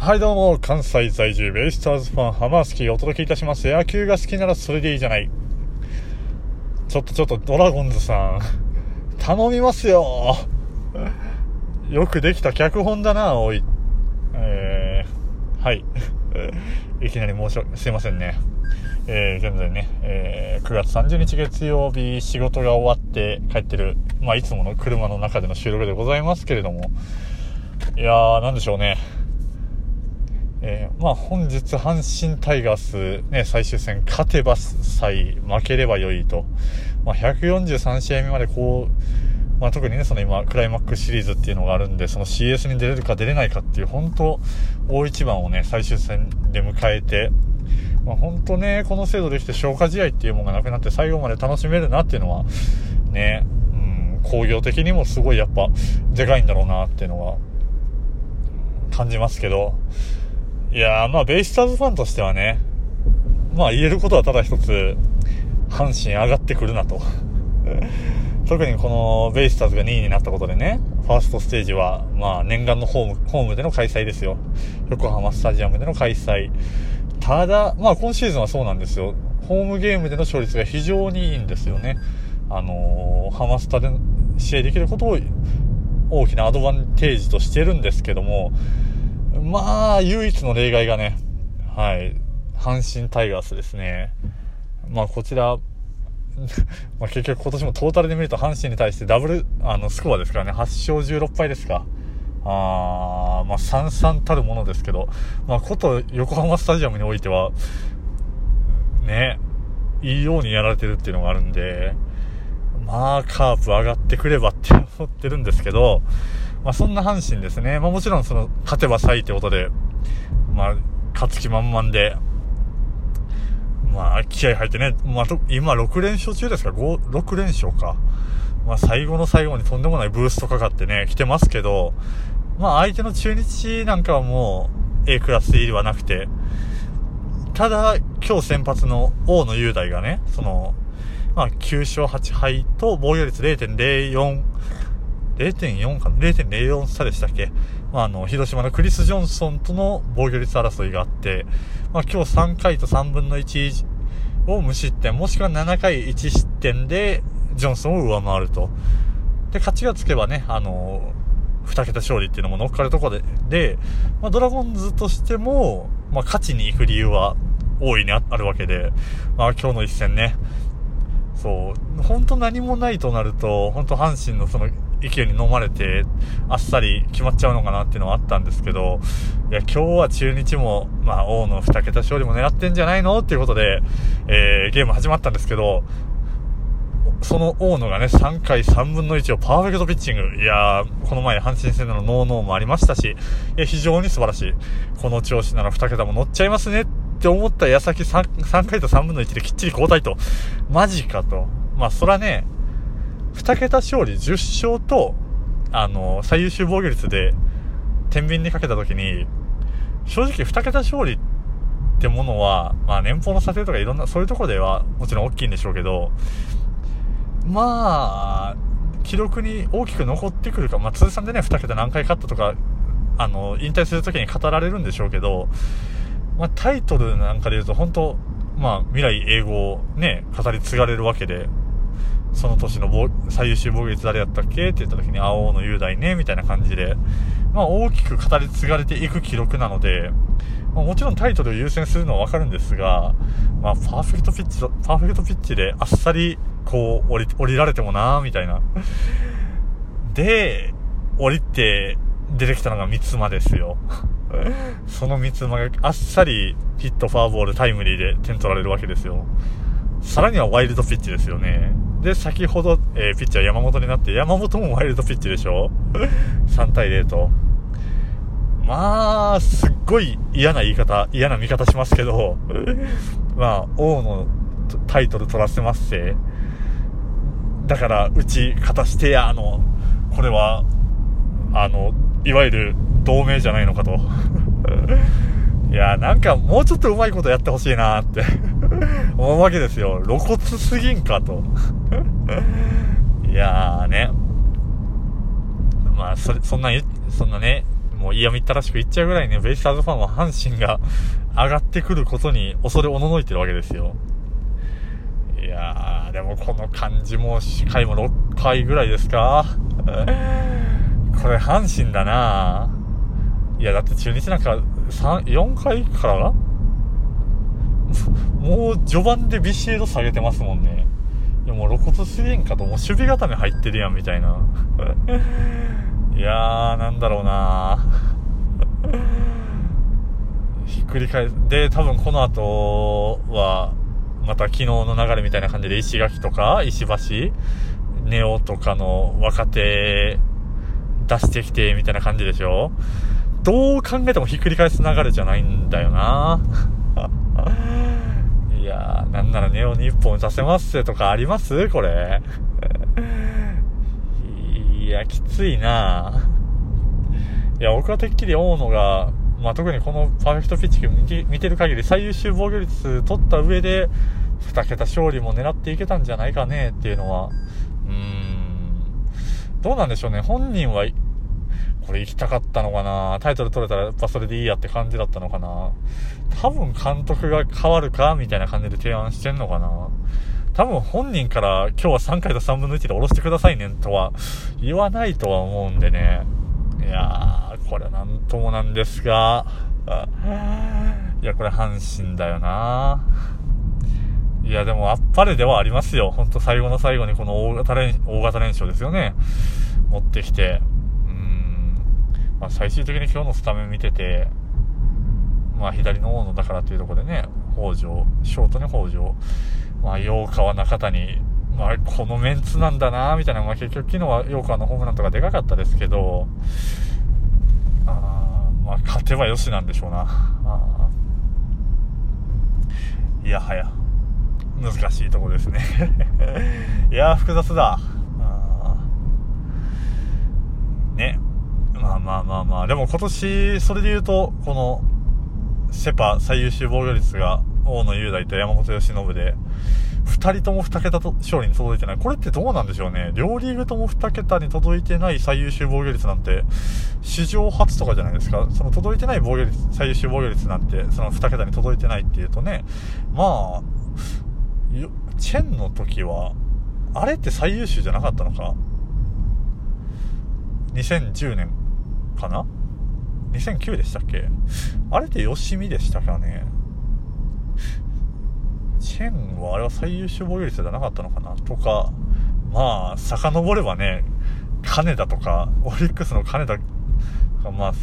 はいどうも、関西在住ベイスターズファン、ハマースキーお届けいたします。野球が好きならそれでいいじゃない。ちょっとちょっとドラゴンズさん、頼みますよ。よくできた脚本だな、おい。えー、はい。いきなり申し訳、すいませんね。えー、現在ね、えー、9月30日月曜日、仕事が終わって帰ってる、まあ、いつもの車の中での収録でございますけれども、いやー、なんでしょうね。えー、まあ本日阪神タイガースね、最終戦勝てばさえ負ければ良いと。まあ143試合目までこう、まあ特にね、その今クライマックスシリーズっていうのがあるんで、その CS に出れるか出れないかっていう本当大一番をね、最終戦で迎えて、まあ本当ね、この制度できて消化試合っていうものがなくなって最後まで楽しめるなっていうのは、ね、うん、工業的にもすごいやっぱでかいんだろうなっていうのは感じますけど、いやー、まあ、ベイスターズファンとしてはね、まあ、言えることはただ一つ、阪神上がってくるなと。特にこのベイスターズが2位になったことでね、ファーストステージは、まあ、念願のホーム、ホームでの開催ですよ。横浜スタジアムでの開催。ただ、まあ、今シーズンはそうなんですよ。ホームゲームでの勝率が非常にいいんですよね。あのー、ハマスタで試合できることを大きなアドバンテージとしてるんですけども、まあ、唯一の例外がね、はい、阪神タイガースですね。まあ、こちら、まあ、結局今年もトータルで見ると阪神に対してダブル、あの、スコアですからね、8勝16敗ですか。あまあ、三々たるものですけど、まあ、こと横浜スタジアムにおいては、ね、いいようにやられてるっていうのがあるんで、まあ、カープ上がってくればって思ってるんですけど、まあ、そんな阪神ですね。まあ、もちろんその、勝てば最ってことで、まあ、勝つ気満々で、まあ、気合入ってね、まあ、今6連勝中ですか ?5、6連勝か。まあ、最後の最後にとんでもないブーストかかってね、来てますけど、まあ、相手の中日なんかはもう、A クラス入りはなくて、ただ、今日先発の大野雄大がね、その、まあ、9勝8敗と防御率0.04 0.4かな ?0.04 差でしたっけまあ、あの、広島のクリス・ジョンソンとの防御率争いがあって、まあ、今日3回と3分の1を無失点、もしくは7回1失点で、ジョンソンを上回ると。で、勝ちがつけばね、あの、2桁勝利っていうのも乗っかるところで、で、まあ、ドラゴンズとしても、まあ、勝ちに行く理由は大いにあるわけで、まあ、今日の一戦ね、そう、本当何もないとなると、本当阪神のその勢いに飲まれて、あっさり決まっちゃうのかなっていうのはあったんですけど、いや、今日は中日も、まあ、王の2桁勝利も狙ってんじゃないの？っていうことで、えー、ゲーム始まったんですけど、その大野がね、3回3分の1をパーフェクトピッチング。いやー、この前阪神戦でのノーノーもありましたし、いや、非常に素晴らしい。この調子なら2桁も乗っちゃいますねって思った矢先 3, 3回と3分の1できっちり交代と。マジかと。まあ、そらね、2桁勝利10勝と、あの、最優秀防御率で、天秤にかけた時に、正直2桁勝利ってものは、まあ年俸の査定とかいろんな、そういうところではもちろん大きいんでしょうけど、まあ、記録に大きく残ってくるか、まあ通算でね、2桁何回勝ったとか、あの、引退するときに語られるんでしょうけど、まあタイトルなんかで言うと本当、まあ未来英語をね、語り継がれるわけで、その年の最優秀防御率誰やったっけって言った時に、青の雄大ね、みたいな感じで、まあ大きく語り継がれていく記録なので、まあ、もちろんタイトルを優先するのはわかるんですが、まあパーフェクトピッチ、パーフェクトピッチであっさり、こう、降り、降りられてもなーみたいな。で、降りて出てきたのが三つ間ですよ。その三つ間があっさりヒット、ファーボール、タイムリーで点取られるわけですよ。さらにはワイルドピッチですよね。で、先ほど、えー、ピッチャー山本になって、山本もワイルドピッチでしょ ?3 対0と。まあ、すっごい嫌な言い方、嫌な見方しますけど、まあ、王のタイトル取らせますせ。だから、うち勝たしてや、あの、これは、あの、いわゆる同盟じゃないのかと。いや、なんかもうちょっとうまいことやってほしいなって思うわけですよ。露骨すぎんかと。いやーね。まあ、そ、そんな、そんなね、もう嫌みったらしく言っちゃうぐらいね、ベイスターズファンは阪神が 上がってくることに恐れおののいてるわけですよ。いやー、でもこの感じも、回も6回ぐらいですか これ阪神だないや、だって中日なんか3、4回からもう序盤でビシエド下げてますもんね。いやもう露骨すぎんかと、もう守備固め入ってるやんみたいな。いやー、なんだろうな ひっくり返す。で、多分この後は、また昨日の流れみたいな感じで石垣とか石橋、ネオとかの若手出してきてみたいな感じでしょどう考えてもひっくり返す流れじゃないんだよな やー、なんならネオに1本出せますとかあります？これ。いや、きついな。いや、僕はてっきり大野が、まあ、特にこのパーフェクトピッチ見て見てる限り最優秀防御率取った上で、2桁勝利も狙っていけたんじゃないかねっていうのは、うーん、どうなんでしょうね。本人は、これ行きたかったのかな。タイトル取れたらやっぱそれでいいやって感じだったのかな。多分監督が変わるかみたいな感じで提案してんのかな多分本人から今日は3回と3分の1で下ろしてくださいねとは言わないとは思うんでね。いやー、これなんともなんですが、いや、これ阪神だよないや、でも、あっぱれではありますよ。ほんと最後の最後にこの大型連、大型連勝ですよね。持ってきて。うん。まあ、最終的に今日のスタメン見てて、まあ、左の大野だからっていうところでね、北条、ショートに北条、まあ、洋川中谷、まあ、このメンツなんだなみたいな、まあ、結局昨日は洋川のホームランとかでかかったですけど、あまあ、勝てばよしなんでしょうな。いやはや。難しいとこですね いや、複雑だ。ね。まあまあまあまあ。でも今年、それで言うと、この、セパ最優秀防御率が、大野雄大と山本由伸で、二人とも二桁と勝利に届いてない。これってどうなんでしょうね。両リーグとも二桁に届いてない最優秀防御率なんて、史上初とかじゃないですか。その届いてない防御率、最優秀防御率なんて、その二桁に届いてないっていうとね、まあ、チェンの時は、あれって最優秀じゃなかったのか ?2010 年かな？?2009 でしたっけ？あれって吉見でしたかね？チェンはあれは最優秀防御率じゃなかったのかな？とか、まあ、遡ればね、金田とか、オリックスの金田が、まあ、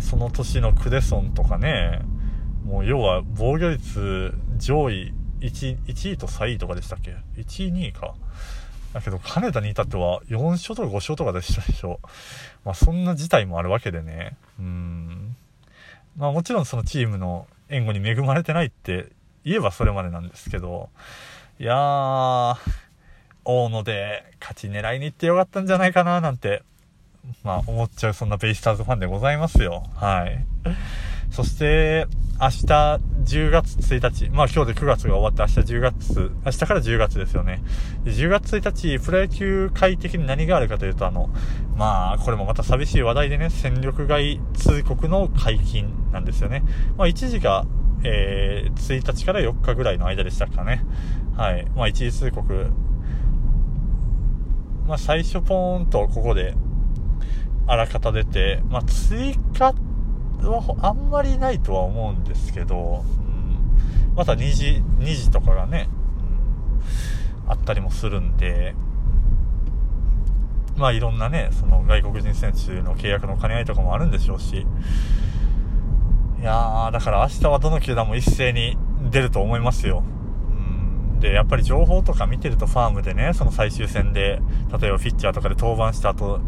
その年のクデソンとかね、もう要は防御率上位 1, 1位と3位とかでしたっけ ?1 位、2位か。だけど、金田に至っては4勝とか5勝とかでしたでしょ。まあ、そんな事態もあるわけでね。うん。まあ、もちろんそのチームの援護に恵まれてないって言えばそれまでなんですけど、いやー、大野で勝ち狙いに行ってよかったんじゃないかななんて、まあ、思っちゃうそんなベイスターズファンでございますよ。はい。そして、明日10月1日、まあ今日で9月が終わって明日10月、明日から10月ですよね。10月1日、プロ野球界的に何があるかというと、あの、まあこれもまた寂しい話題でね、戦力外通告の解禁なんですよね。まあ一時が、えー、1日から4日ぐらいの間でしたかね。はい。まあ一時通告、まあ最初ポーンとここで、あらかた出て、まあ追加はあんまりないとは思うんですけど、うん、また2時、2時とかがね、うん、あったりもするんで、まあいろんなね、その外国人選手の契約の兼ね合いとかもあるんでしょうし、いやー、だから明日はどの球団も一斉に出ると思いますよ。うん、で、やっぱり情報とか見てるとファームでね、その最終戦で、例えばピッチャーとかで登板した後、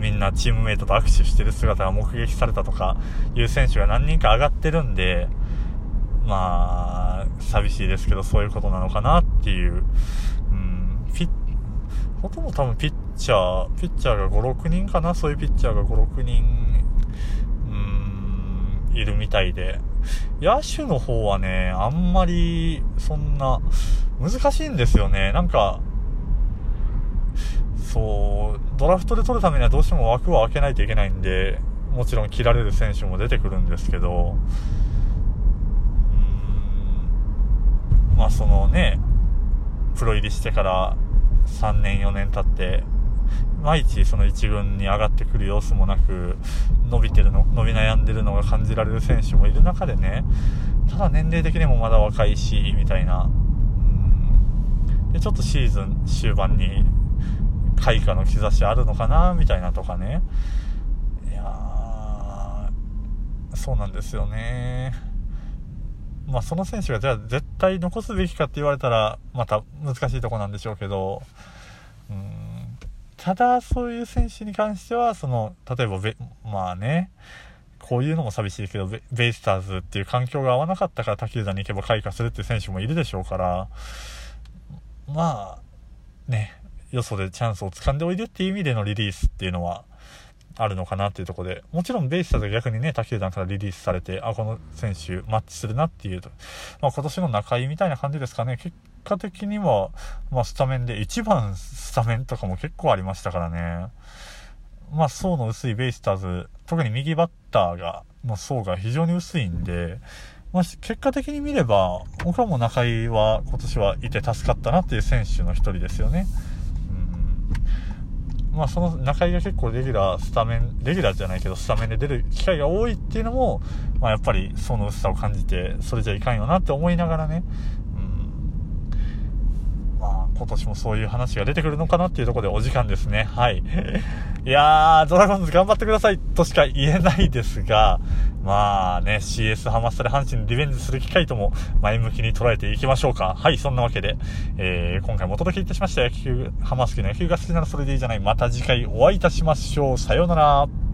みんなチームメイトと握手してる姿が目撃されたとかいう選手が何人か上がってるんで、まあ、寂しいですけど、そういうことなのかなっていう。うん、ピッ、ほとんど多分ピッチャー、ピッチャーが5、6人かな？そういうピッチャーが5、6人、うん、いるみたいで。野手の方はね、あんまり、そんな、難しいんですよね。なんか、そう、ドラフトで取るためにはどうしても枠を開けないといけないんで、もちろん切られる選手も出てくるんですけど、うん、まあそのね、プロ入りしてから3年4年経って、毎日その1軍に上がってくる様子もなく、伸びてるの、伸び悩んでるのが感じられる選手もいる中でね、ただ年齢的にもまだ若いし、みたいな。で、ちょっとシーズン終盤に開花の兆しあるのかな、みたいなとかね。いやー、そうなんですよね。まあその選手がじゃあ絶対残すべきかって言われたら、また難しいとこなんでしょうけど、うん、ただそういう選手に関しては、その、例えばまあね、こういうのも寂しいけどベ、ベイスターズっていう環境が合わなかったから他球団に行けば開花するっていう選手もいるでしょうから、まあ、ね、よそでチャンスを掴んでおいでっていう意味でのリリースっていうのはあるのかなっていうところで、もちろんベイスターズが逆にね、他球団からリリースされて、あ、この選手マッチするなっていうと、まあ今年の中井みたいな感じですかね、結果的には、まあスタメンで1番スタメンとかも結構ありましたからね。まあ層の薄いベイスターズ、特に右バッターが、の層が非常に薄いんで、まあ、結果的に見れば、僕はもう中井は今年はいて助かったなっていう選手の一人ですよね。まあ、その中井が結構レギュラー、スタメン、レギュラーじゃないけど、スタメンで出る機会が多いっていうのも、まあ、やっぱりその薄さを感じて、それじゃいかんよなって思いながらね、今年もそういう話が出てくるのかなっていうところでお時間ですね。はい。いやー、ドラゴンズ頑張ってくださいとしか言えないですが、まあね、CS ハマスタで阪神リベンジする機会とも前向きに捉えていきましょうか。はい、そんなわけで、えー、今回もお届けいたしました野球、ハマスキの野球が好きならそれでいいじゃない。また次回お会いいたしましょう。さようなら。